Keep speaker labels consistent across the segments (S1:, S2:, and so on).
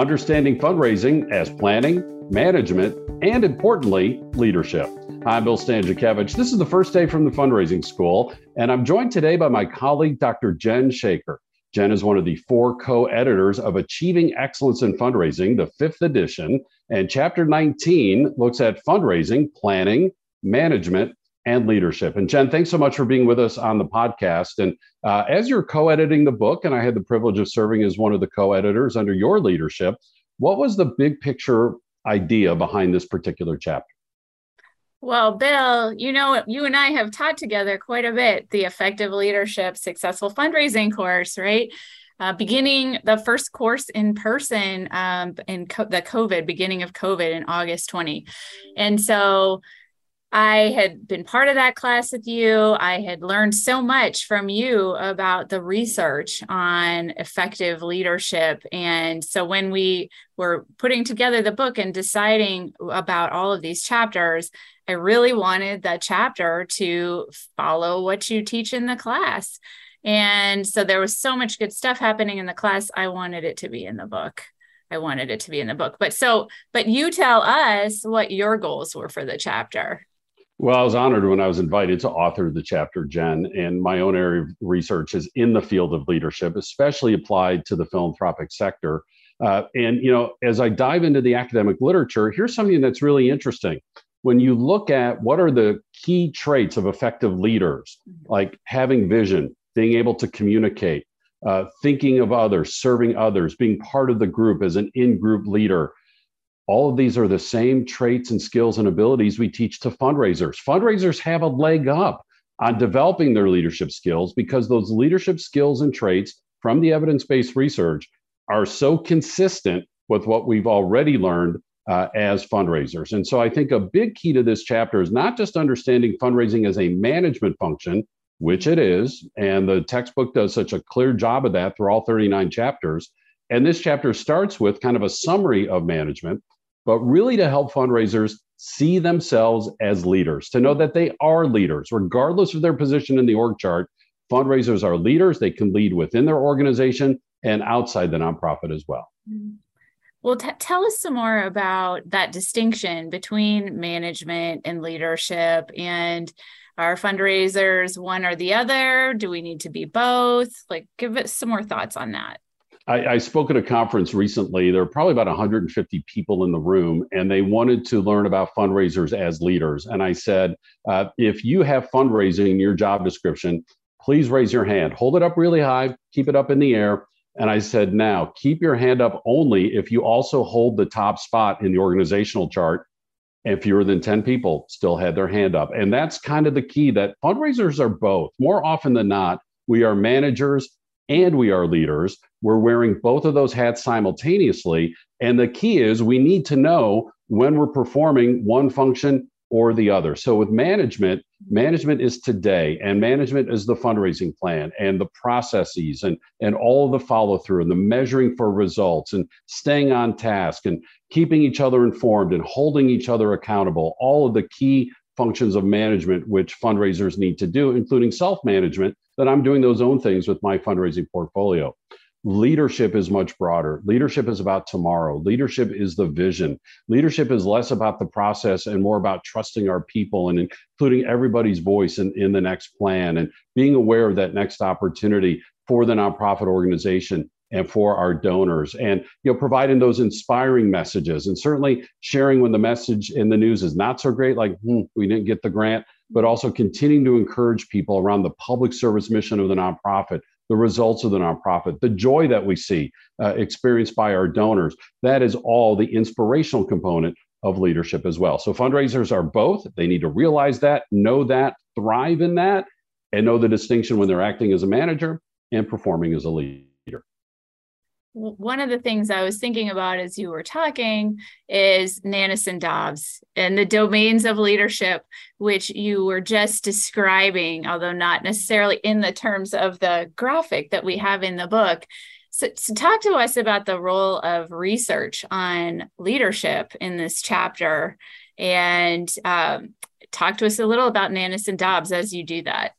S1: understanding fundraising as planning, management, and importantly, leadership. I'm Bill Stanczykiewicz. This is the first day from the fundraising school, and I'm joined today by my colleague, Dr. Jen Shaker. Jen is one of the four co editors of Achieving Excellence in Fundraising, the fifth edition. And chapter 19 looks at fundraising, planning, management, and leadership. And Jen, thanks so much for being with us on the podcast. And uh, as you're co editing the book, and I had the privilege of serving as one of the co editors under your leadership, what was the big picture idea behind this particular chapter?
S2: Well, Bill, you know, you and I have taught together quite a bit the effective leadership, successful fundraising course, right? Uh, beginning the first course in person um, in co- the COVID, beginning of COVID in August 20. And so I had been part of that class with you. I had learned so much from you about the research on effective leadership. And so when we were putting together the book and deciding about all of these chapters, I really wanted that chapter to follow what you teach in the class. And so there was so much good stuff happening in the class. I wanted it to be in the book. I wanted it to be in the book. But so, but you tell us what your goals were for the chapter.
S1: Well, I was honored when I was invited to author the chapter, Jen, and my own area of research is in the field of leadership, especially applied to the philanthropic sector. Uh, and, you know, as I dive into the academic literature, here's something that's really interesting. When you look at what are the key traits of effective leaders, like having vision, being able to communicate, uh, thinking of others, serving others, being part of the group as an in group leader, all of these are the same traits and skills and abilities we teach to fundraisers. Fundraisers have a leg up on developing their leadership skills because those leadership skills and traits from the evidence based research are so consistent with what we've already learned uh, as fundraisers. And so I think a big key to this chapter is not just understanding fundraising as a management function, which it is, and the textbook does such a clear job of that through all 39 chapters. And this chapter starts with kind of a summary of management but really to help fundraisers see themselves as leaders, to know that they are leaders, regardless of their position in the org chart. Fundraisers are leaders. They can lead within their organization and outside the nonprofit as well. Mm-hmm.
S2: Well, t- tell us some more about that distinction between management and leadership and our fundraisers one or the other? Do we need to be both? Like, give us some more thoughts on that.
S1: I, I, spoke at a conference recently. There were probably about 150 people in the room, and they wanted to learn about fundraisers as leaders. And I said, uh, if you have fundraising in your job description, please raise your hand. Hold it up really high, keep it up in the air. And I said, now keep your hand up only if you also hold the top spot in the organizational chart. And fewer than 10 people still had their hand up. And that's kind of the key that fundraisers are both. More often than not, we are managers and we are leaders. We're wearing both of those hats simultaneously. And the key is we need to know when we're performing one function or the other. So with management, management is today and management is the fundraising plan and the processes and, and all the follow through and the measuring for results and staying on task and keeping each other informed and holding each other accountable. All of the key functions of management which fundraisers need to do, including self management, that I'm doing those own things with my fundraising portfolio. Leadership is much broader. Leadership is about tomorrow. Leadership is the vision. Leadership is less about the process and more about trusting our people and including everybody's voice in, in the next plan and being aware of that next opportunity for the nonprofit organization and for our donors and you know providing those inspiring messages and certainly sharing when the message in the news is not so great like hmm, we didn't get the grant but also continuing to encourage people around the public service mission of the nonprofit the results of the nonprofit the joy that we see uh, experienced by our donors. That is all the inspirational component of leadership as well. So fundraisers are both. They need to realize that know that thrive in that and know the distinction when they're acting as a manager and performing as a leader
S2: one of the things I was thinking about as you were talking is Nanus and Dobbs and the domains of leadership, which you were just describing, although not necessarily in the terms of the graphic that we have in the book. So, so talk to us about the role of research on leadership in this chapter and um, talk to us a little about Nanus and Dobbs as you do that.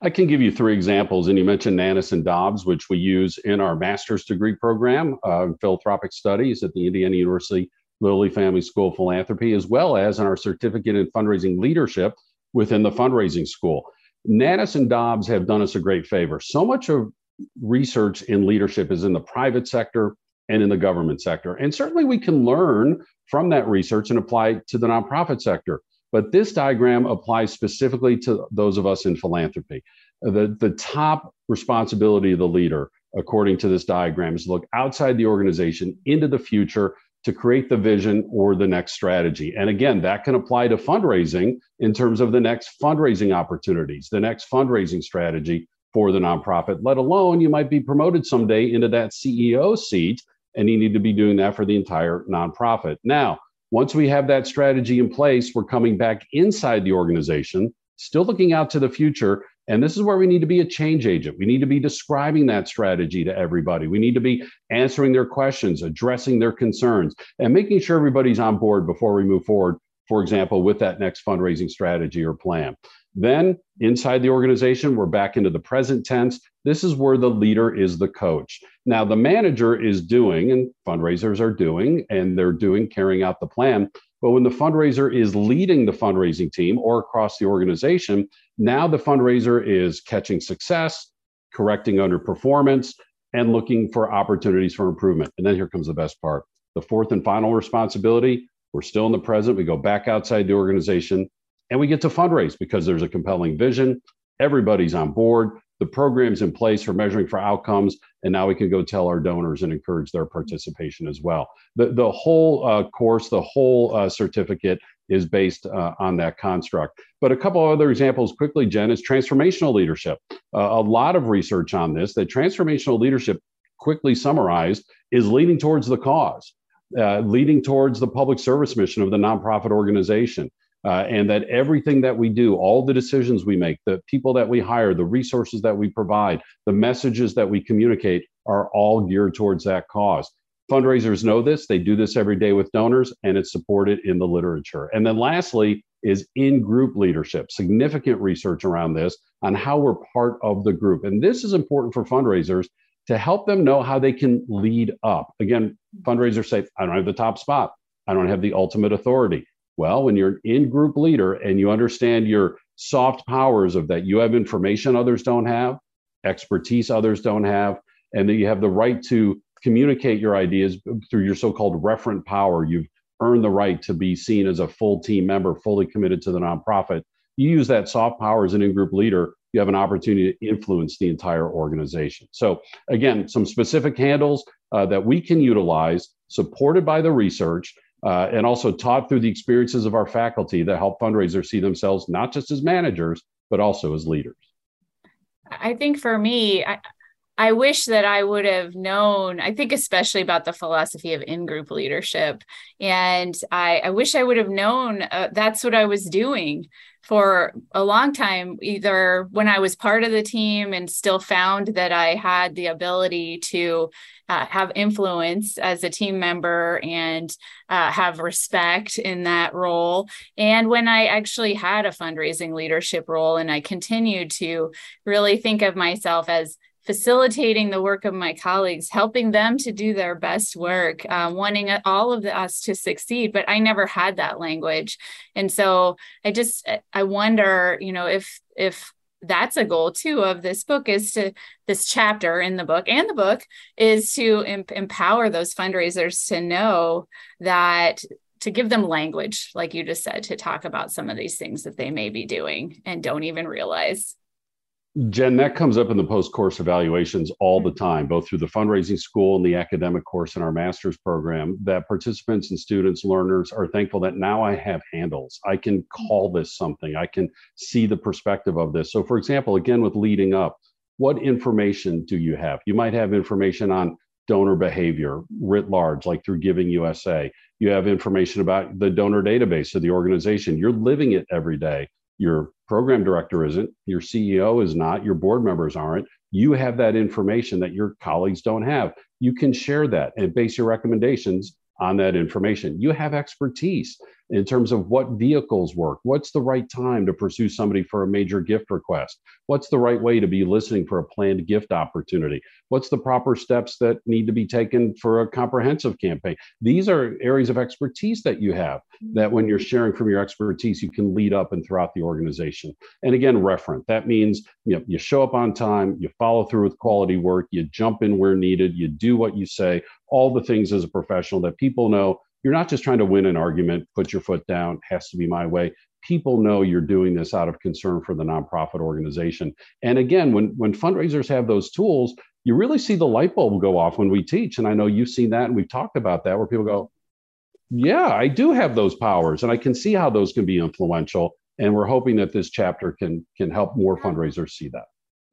S1: I can give you three examples, and you mentioned Nanus and Dobbs, which we use in our master's degree program uh, philanthropic studies at the Indiana University Lilly Family School of Philanthropy, as well as in our certificate in fundraising leadership within the fundraising school. Nanus and Dobbs have done us a great favor. So much of research in leadership is in the private sector and in the government sector. And certainly we can learn from that research and apply it to the nonprofit sector. But this diagram applies specifically to those of us in philanthropy. The, the top responsibility of the leader, according to this diagram, is to look outside the organization into the future to create the vision or the next strategy. And again, that can apply to fundraising in terms of the next fundraising opportunities, the next fundraising strategy for the nonprofit, let alone you might be promoted someday into that CEO seat and you need to be doing that for the entire nonprofit. Now, once we have that strategy in place, we're coming back inside the organization, still looking out to the future. And this is where we need to be a change agent. We need to be describing that strategy to everybody. We need to be answering their questions, addressing their concerns, and making sure everybody's on board before we move forward, for example, with that next fundraising strategy or plan. Then inside the organization, we're back into the present tense. This is where the leader is the coach. Now, the manager is doing, and fundraisers are doing, and they're doing carrying out the plan. But when the fundraiser is leading the fundraising team or across the organization, now the fundraiser is catching success, correcting underperformance, and looking for opportunities for improvement. And then here comes the best part the fourth and final responsibility. We're still in the present. We go back outside the organization and we get to fundraise because there's a compelling vision. Everybody's on board. The program's in place for measuring for outcomes, and now we can go tell our donors and encourage their participation as well. The, the whole uh, course, the whole uh, certificate is based uh, on that construct. But a couple other examples quickly, Jen, is transformational leadership. Uh, a lot of research on this that transformational leadership, quickly summarized, is leading towards the cause, uh, leading towards the public service mission of the nonprofit organization uh, and that everything that we do, all the decisions we make, the people that we hire, the resources that we provide, the messages that we communicate are all geared towards that cause. Fundraisers know this, they do this every day with donors, and it's supported in the literature. And then lastly, is in group leadership, significant research around this on how we're part of the group. And this is important for fundraisers to help them know how they can lead up. Again, fundraisers say, I don't have the top spot, I don't have the ultimate authority. Well, when you're an in group leader and you understand your soft powers of that, you have information others don't have, expertise others don't have, and that you have the right to communicate your ideas through your so called referent power. You've earned the right to be seen as a full team member, fully committed to the nonprofit. You use that soft power as an in group leader, you have an opportunity to influence the entire organization. So, again, some specific handles uh, that we can utilize, supported by the research uh, and also taught through the experiences of our faculty that help fundraisers see themselves not just as managers, but also as leaders.
S2: I think for me, I wish that I would have known, I think, especially about the philosophy of in group leadership. And I, I, wish I would have known uh, that's what I was doing for a long time, either when I was part of the team and still found that I had the ability to uh, have influence as a team member and uh, have respect in that role. And when I actually had a fundraising leadership role, and I continued to really think of myself as facilitating the work of my colleagues, helping them to do their best work, uh, wanting all of us to succeed. But I never had that language, and so I just I wonder, you know, if if that's a goal too of this book is to this chapter in the book and the book is to em- empower those fundraisers to know that to give them language like you just said to talk about some of these things that they may be doing and don't even realize
S1: Jen, that comes up in the post course evaluations all the hmm. time, both through the fundraising school and the academic course in our master's program, that participants and students, learners are thankful that now I have handles. I can hmm. call this something, I can see the perspective of this. So, for example, again, with leading up, what information do you have? You might have information on donor behavior writ large, like through Giving USA. You have information about the donor database of the organization. You're living it every day. Your program director isn't, your CEO is not, your board members aren't. You have that information that your colleagues don't have. You can share that and base your recommendations on that information. You have expertise in terms of what vehicles work. What's the right time to pursue somebody for a major gift request? What's the right way to be listening for a planned gift opportunity? What's the proper steps that need to be taken for a comprehensive campaign? These are areas of expertise that you have mm-hmm. that when you're sharing from your expertise, you can lead up and throughout the organization. And again, referent. That means you, know, you show up on time, you follow through with quality work, you jump in where needed, you do what you say, all the things as a professional that people know you're not just trying to win an argument, put your foot down, has to be my way. People know you're doing this out of concern for the nonprofit organization. And again, when, when fundraisers have those tools, you really see the light bulb go off when we teach. And I know you've seen that and we've talked about that where people go, yeah, I do have those powers and I can see how those can be influential. And we're hoping that this chapter can can help more fundraisers see that.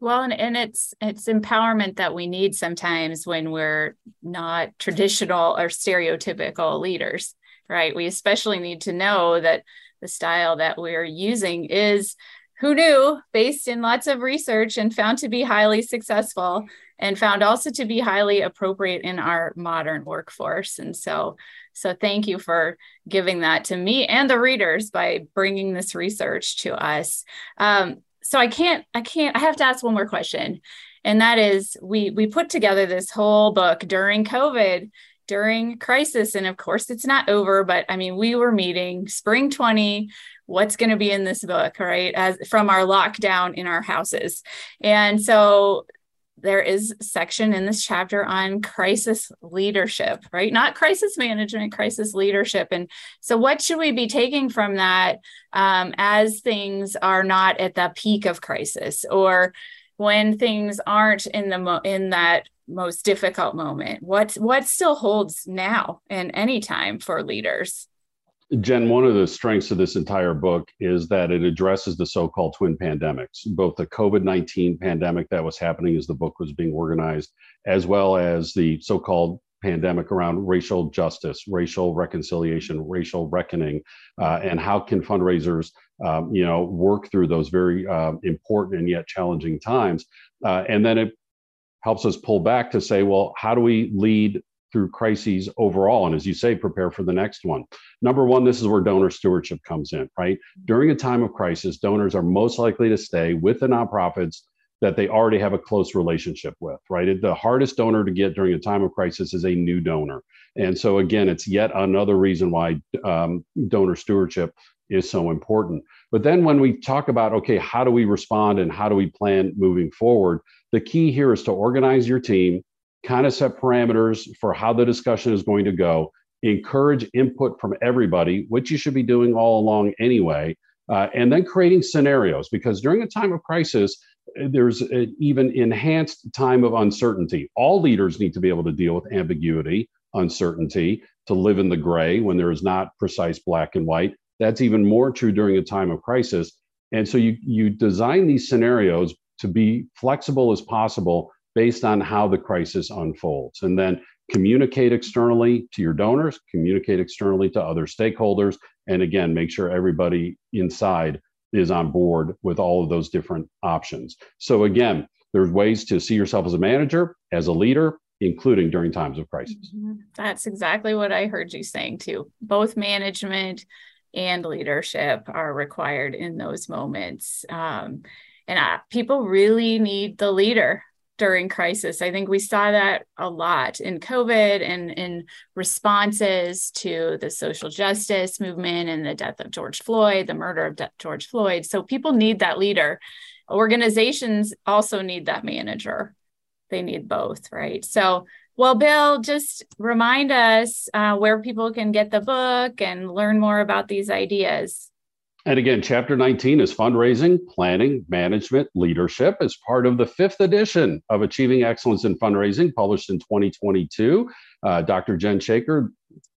S2: Well, and, and it's it's empowerment that we need sometimes when we're not traditional or stereotypical leaders, right? We especially need to know that the style that we're using is who knew based in lots of research and found to be highly successful and found also to be highly appropriate in our modern workforce and so so thank you for giving that to me and the readers by bringing this research to us um, so I can't, I can't, I have to ask one more question. And that is we we put together this whole book during COVID, during crisis. And of course it's not over, but I mean, we were meeting spring 20, what's going to be in this book, right? As from our lockdown in our houses. And so there is a section in this chapter on crisis leadership, right? Not crisis management, crisis leadership. And so, what should we be taking from that um, as things are not at the peak of crisis, or when things aren't in the mo- in that most difficult moment? What what still holds now and anytime for leaders?
S1: Jen, one of the strengths of this entire book is that it addresses the so called twin pandemics, both the COVID 19 pandemic that was happening as the book was being organized, as well as the so called pandemic around racial justice, racial reconciliation, racial reckoning, uh, and how can fundraisers, um, you know, work through those very uh, important and yet challenging times. Uh, and then it helps us pull back to say, well, how do we lead through crises overall. And as you say, prepare for the next one. Number one, this is where donor stewardship comes in, right? During a time of crisis, donors are most likely to stay with the nonprofits that they already have a close relationship with, right? The hardest donor to get during a time of crisis is a new donor. And so, again, it's yet another reason why um, donor stewardship is so important. But then when we talk about, okay, how do we respond and how do we plan moving forward? The key here is to organize your team, kind of set parameters for how the discussion is going to go, encourage input from everybody, which you should be doing all along anyway, uh, and then creating scenarios because during a time of crisis, there's an even enhanced time of uncertainty. All leaders need to be able to deal with ambiguity, uncertainty, to live in the gray when there is not precise black and white. That's even more true during a time of crisis. And so you, you design these scenarios to be flexible as possible based on how the crisis unfolds. And then communicate externally to your donors, communicate externally to other stakeholders, and again, make sure everybody inside is on board with all of those different options. So, again, there's ways to see yourself as a manager, as a leader, including during times of crisis.
S2: Mm-hmm. That's exactly what I heard you saying too. Both management and leadership are required in those moments. Um, and uh, people really need the leader during crisis. I think we saw that a lot in COVID and in responses to the social justice movement and the death of George Floyd, the murder of George Floyd. So people need that leader. Organizations also need that manager. They need both, right? So, well, Bill, just remind us uh, where people can get the book and learn more about these ideas.
S1: And again, chapter 19 is fundraising, planning, management, leadership as part of the fifth edition of Achieving Excellence in Fundraising, published in 2022. Uh, Dr. Jen Shaker,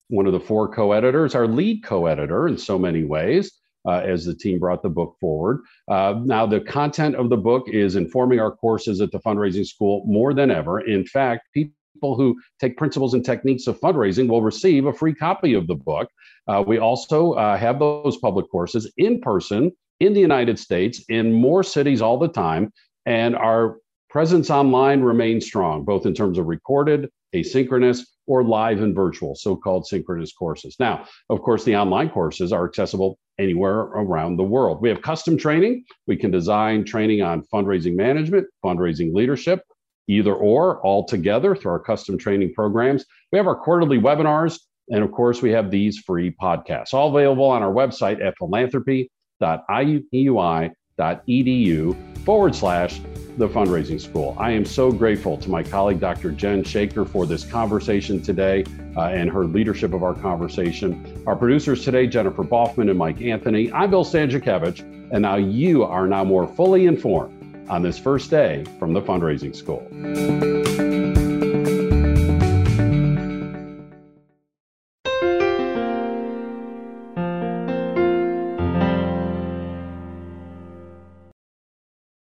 S1: one of the four co editors, our lead co editor in so many ways. Uh, as the team brought the book forward. Uh, now, the content of the book is informing our courses at the fundraising school more than ever. In fact, people people who take principles and techniques of fundraising will receive a free copy of the book. Uh, we also uh, have those public courses in person in the United States in more cities all the time. And our Presence online remains strong, both in terms of recorded, asynchronous, or live and virtual, so called synchronous courses. Now, of course, the online courses are accessible anywhere around the world. We have custom training. We can design training on fundraising management, fundraising leadership, either or all together through our custom training programs. We have our quarterly webinars. And of course, we have these free podcasts, all available on our website at philanthropy.iupui.edu forward slash the fundraising school. I am so grateful to my colleague, Dr. Jen Shaker, for this conversation today uh, and her leadership of our conversation. Our producers today, Jennifer Boffman and Mike Anthony. I'm Bill Stanczykiewicz, and now you are now more fully informed on this first day from the fundraising school.